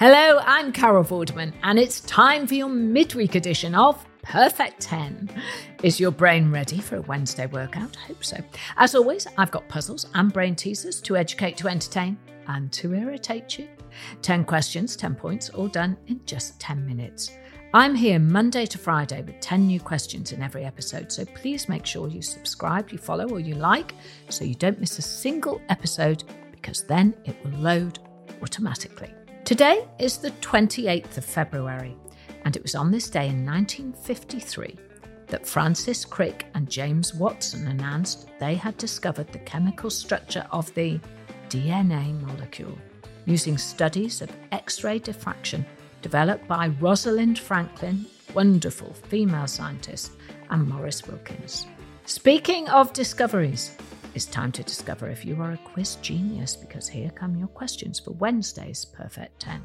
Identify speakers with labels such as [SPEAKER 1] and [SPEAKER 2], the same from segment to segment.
[SPEAKER 1] Hello, I'm Carol Vorderman, and it's time for your midweek edition of Perfect 10. Is your brain ready for a Wednesday workout? I hope so. As always, I've got puzzles and brain teasers to educate, to entertain, and to irritate you. 10 questions, 10 points, all done in just 10 minutes. I'm here Monday to Friday with 10 new questions in every episode, so please make sure you subscribe, you follow, or you like so you don't miss a single episode because then it will load automatically. Today is the 28th of February, and it was on this day in 1953 that Francis Crick and James Watson announced they had discovered the chemical structure of the DNA molecule using studies of X ray diffraction developed by Rosalind Franklin, wonderful female scientist, and Maurice Wilkins. Speaking of discoveries, it's time to discover if you are a quiz genius because here come your questions for Wednesday's Perfect 10.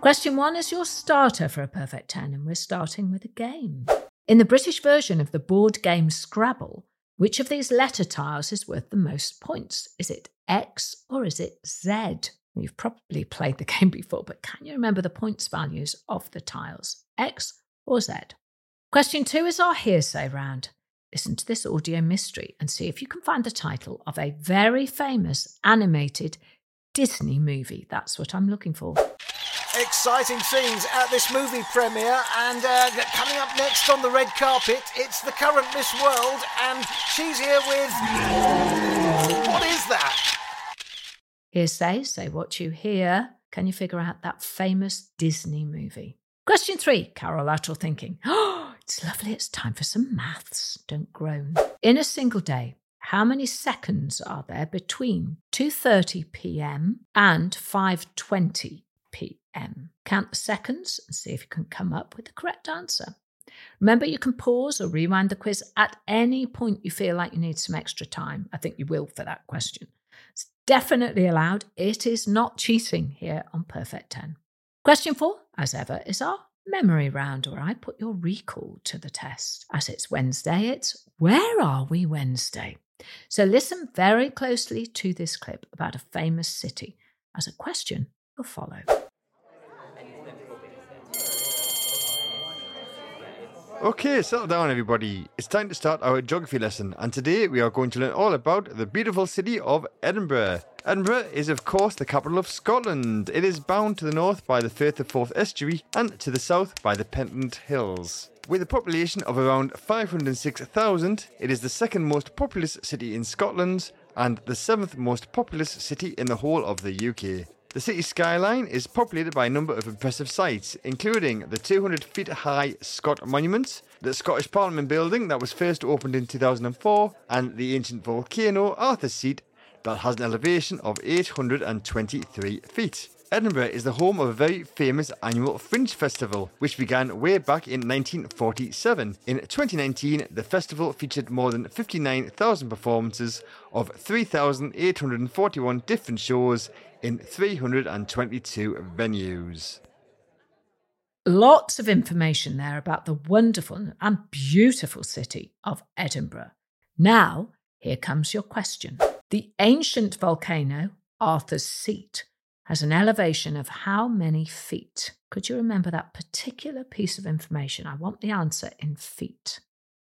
[SPEAKER 1] Question one is your starter for a Perfect 10, and we're starting with a game. In the British version of the board game Scrabble, which of these letter tiles is worth the most points? Is it X or is it Z? You've probably played the game before, but can you remember the points values of the tiles? X or Z? Question two is our hearsay round. Listen to this audio mystery and see if you can find the title of a very famous animated Disney movie. That's what I'm looking for.
[SPEAKER 2] Exciting scenes at this movie premiere, and uh, coming up next on the red carpet, it's the current Miss World, and she's here with. What is that?
[SPEAKER 1] Hearsay, say what you hear. Can you figure out that famous Disney movie? Question three, Carol lateral thinking. It's lovely. It's time for some maths. Don't groan. In a single day, how many seconds are there between 2:30 p.m. and 5:20 p.m.? Count the seconds and see if you can come up with the correct answer. Remember, you can pause or rewind the quiz at any point you feel like you need some extra time. I think you will for that question. It's definitely allowed. It is not cheating here on Perfect 10. Question four, as ever, is our memory round where I put your recall to the test. As it's Wednesday, it's Where Are We Wednesday? So listen very closely to this clip about a famous city as a question will follow.
[SPEAKER 3] Okay, settle down, everybody. It's time to start our geography lesson, and today we are going to learn all about the beautiful city of Edinburgh. Edinburgh is, of course, the capital of Scotland. It is bound to the north by the Firth of Forth estuary and to the south by the Pentland Hills. With a population of around 506,000, it is the second most populous city in Scotland and the seventh most populous city in the whole of the UK. The city skyline is populated by a number of impressive sites, including the 200 feet high Scott Monument, the Scottish Parliament building that was first opened in 2004, and the ancient volcano Arthur's Seat that has an elevation of 823 feet. Edinburgh is the home of a very famous annual Fringe Festival, which began way back in 1947. In 2019, the festival featured more than 59,000 performances of 3,841 different shows in 322 venues.
[SPEAKER 1] Lots of information there about the wonderful and beautiful city of Edinburgh. Now, here comes your question. The ancient volcano, Arthur's Seat, has an elevation of how many feet? Could you remember that particular piece of information? I want the answer in feet.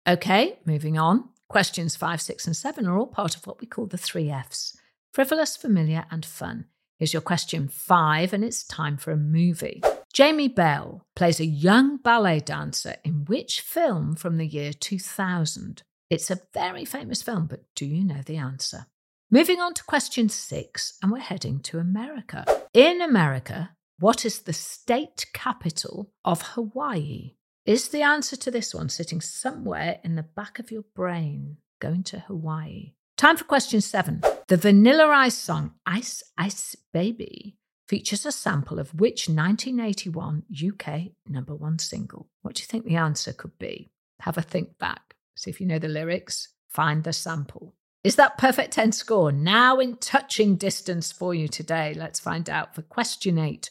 [SPEAKER 1] Okay, moving on. Questions five, six, and seven are all part of what we call the three F's frivolous, familiar, and fun. Here's your question five, and it's time for a movie. Jamie Bell plays a young ballet dancer in which film from the year 2000? It's a very famous film, but do you know the answer? Moving on to question six, and we're heading to America. In America, what is the state capital of Hawaii? Is the answer to this one sitting somewhere in the back of your brain? Going to Hawaii. Time for question seven. The Vanilla Ice song Ice Ice Baby features a sample of which 1981 UK number one single? What do you think the answer could be? Have a think back. See if you know the lyrics. Find the sample. Is that perfect 10 score now in touching distance for you today? Let's find out for question eight.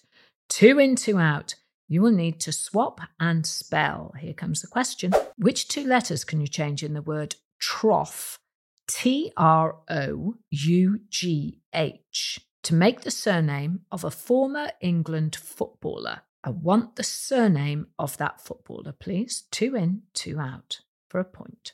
[SPEAKER 1] Two in, two out. You will need to swap and spell. Here comes the question. Which two letters can you change in the word trough? T R O U G H to make the surname of a former England footballer. I want the surname of that footballer, please. Two in, two out for a point.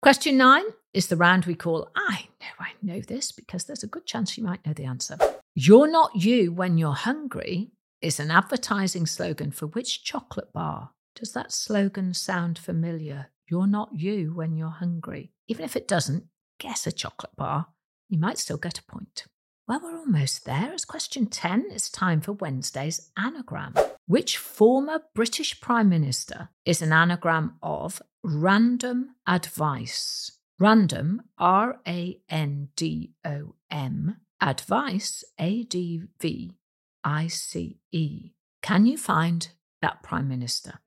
[SPEAKER 1] Question nine is the round we call I know I know this because there's a good chance you might know the answer. You're not you when you're hungry is an advertising slogan for which chocolate bar? Does that slogan sound familiar? You're not you when you're hungry. Even if it doesn't, guess a chocolate bar. You might still get a point. Well, we're almost there. As question 10, it's time for Wednesday's anagram. Which former British Prime Minister is an anagram of random advice? Random, R A N D O M, advice, A D V I C E. Can you find that Prime Minister?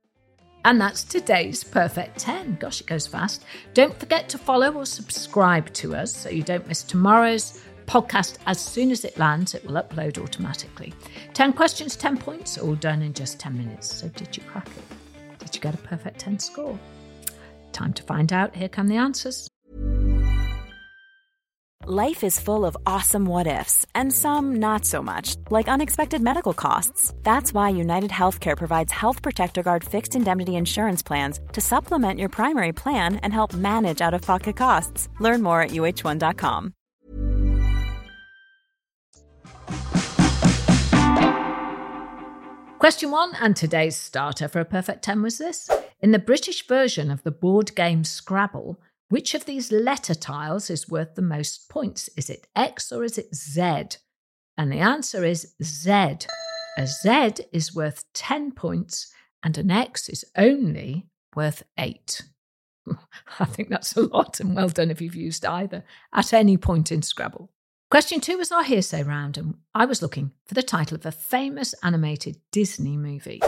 [SPEAKER 1] And that's today's Perfect 10. Gosh, it goes fast. Don't forget to follow or subscribe to us so you don't miss tomorrow's podcast, as soon as it lands, it will upload automatically. 10 questions, 10 points, all done in just 10 minutes. So, did you crack it? Did you get a perfect 10 score? Time to find out. Here come the answers.
[SPEAKER 4] Life is full of awesome what ifs, and some not so much, like unexpected medical costs. That's why United Healthcare provides Health Protector Guard fixed indemnity insurance plans to supplement your primary plan and help manage out of pocket costs. Learn more at uh1.com.
[SPEAKER 1] Question one and today's starter for a perfect 10 was this. In the British version of the board game Scrabble, which of these letter tiles is worth the most points? Is it X or is it Z? And the answer is Z. A Z is worth 10 points and an X is only worth 8. I think that's a lot and well done if you've used either at any point in Scrabble. Question two was our hearsay round, and I was looking for the title of a famous animated Disney movie.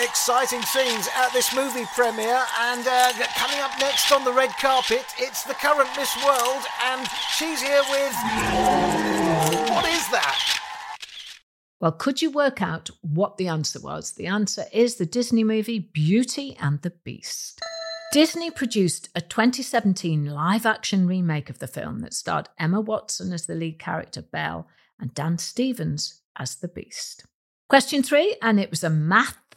[SPEAKER 2] Exciting scenes at this movie premiere, and uh, coming up next on the red carpet, it's the current Miss World, and she's here with. What is that?
[SPEAKER 1] Well, could you work out what the answer was? The answer is the Disney movie Beauty and the Beast. Disney produced a 2017 live action remake of the film that starred Emma Watson as the lead character Belle and Dan Stevens as the Beast. Question three, and it was a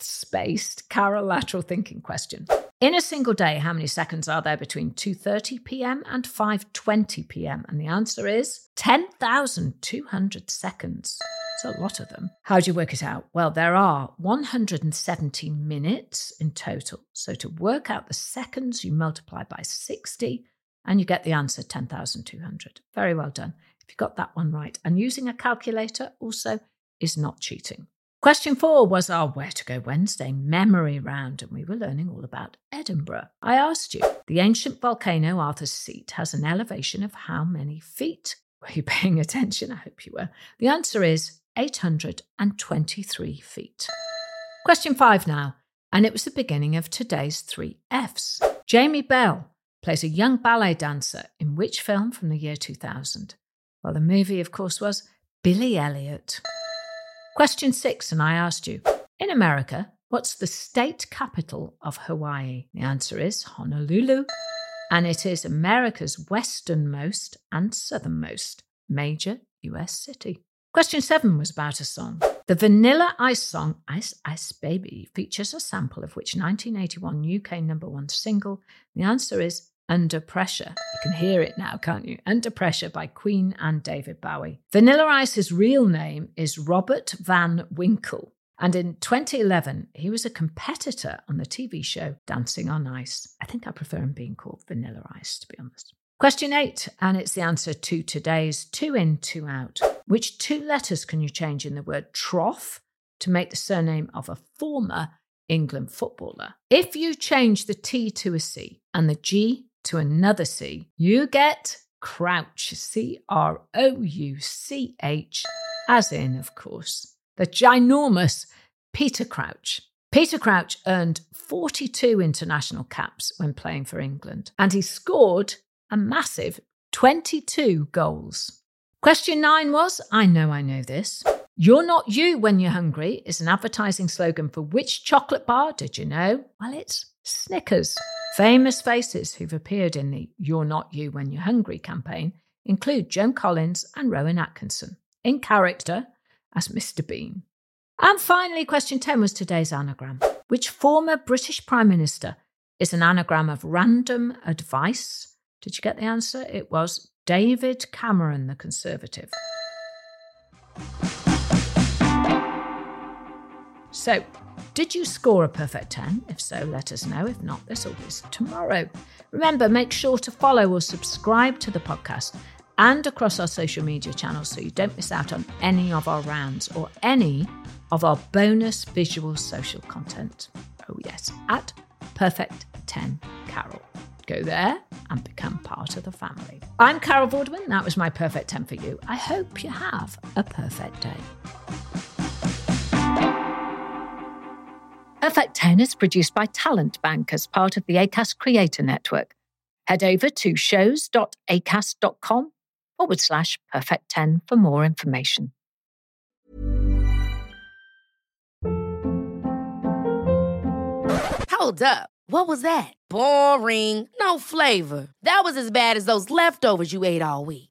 [SPEAKER 1] maths based lateral thinking question. In a single day, how many seconds are there between 2:30 p.m. and 5:20 p.m.? And the answer is 10,200 seconds. It's a lot of them. How do you work it out? Well, there are 170 minutes in total. So to work out the seconds, you multiply by 60 and you get the answer 10,200. Very well done. If you got that one right. And using a calculator also is not cheating. Question four was our Where to Go Wednesday memory round, and we were learning all about Edinburgh. I asked you, the ancient volcano Arthur's Seat has an elevation of how many feet? Were you paying attention? I hope you were. The answer is 823 feet. Question five now, and it was the beginning of today's three F's. Jamie Bell plays a young ballet dancer in which film from the year 2000? Well, the movie, of course, was Billy Elliot. Question six, and I asked you In America, what's the state capital of Hawaii? The answer is Honolulu, and it is America's westernmost and southernmost major US city. Question seven was about a song. The Vanilla Ice song, Ice Ice Baby, features a sample of which 1981 UK number one single? The answer is under Pressure. Can hear it now, can't you? Under Pressure by Queen and David Bowie. Vanilla Ice's real name is Robert Van Winkle. And in 2011, he was a competitor on the TV show Dancing on Ice. I think I prefer him being called Vanilla Ice, to be honest. Question eight, and it's the answer to today's two in, two out. Which two letters can you change in the word trough to make the surname of a former England footballer. If you change the T to a C and the G to another C, you get Crouch, C R O U C H, as in, of course, the ginormous Peter Crouch. Peter Crouch earned 42 international caps when playing for England, and he scored a massive 22 goals. Question nine was I know I know this. You're not you when you're hungry is an advertising slogan for which chocolate bar? Did you know? Well, it's Snickers. Famous faces who've appeared in the You're Not You When You're Hungry campaign include Joan Collins and Rowan Atkinson, in character as Mr. Bean. And finally, question 10 was today's anagram. Which former British Prime Minister is an anagram of random advice? Did you get the answer? It was David Cameron, the Conservative. So, did you score a perfect 10? If so, let us know. If not, there's always tomorrow. Remember, make sure to follow or subscribe to the podcast and across our social media channels so you don't miss out on any of our rounds or any of our bonus visual social content. Oh, yes, at Perfect 10 Carol. Go there and become part of the family. I'm Carol Vorderman. That was my perfect 10 for you. I hope you have a perfect day. Perfect 10 is produced by Talent Bank as part of the ACAST Creator Network. Head over to shows.acast.com forward slash perfect 10 for more information.
[SPEAKER 5] Hold up. What was that? Boring. No flavor. That was as bad as those leftovers you ate all week.